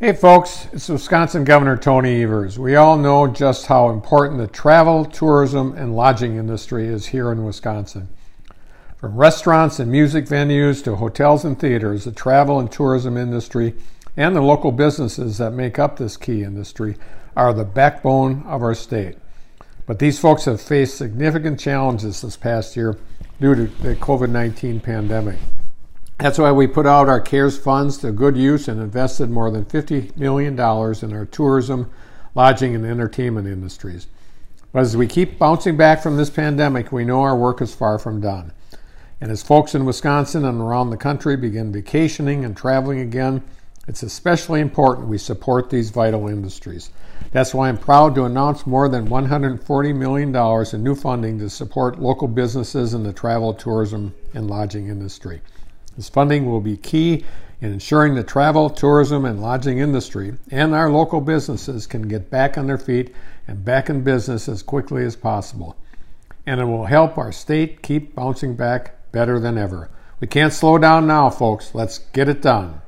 Hey folks, it's Wisconsin Governor Tony Evers. We all know just how important the travel, tourism, and lodging industry is here in Wisconsin. From restaurants and music venues to hotels and theaters, the travel and tourism industry and the local businesses that make up this key industry are the backbone of our state. But these folks have faced significant challenges this past year due to the COVID 19 pandemic. That's why we put out our CARES funds to good use and invested more than $50 million in our tourism, lodging, and entertainment industries. But as we keep bouncing back from this pandemic, we know our work is far from done. And as folks in Wisconsin and around the country begin vacationing and traveling again, it's especially important we support these vital industries. That's why I'm proud to announce more than $140 million in new funding to support local businesses in the travel, tourism, and lodging industry. This funding will be key in ensuring the travel, tourism, and lodging industry and our local businesses can get back on their feet and back in business as quickly as possible. And it will help our state keep bouncing back better than ever. We can't slow down now, folks. Let's get it done.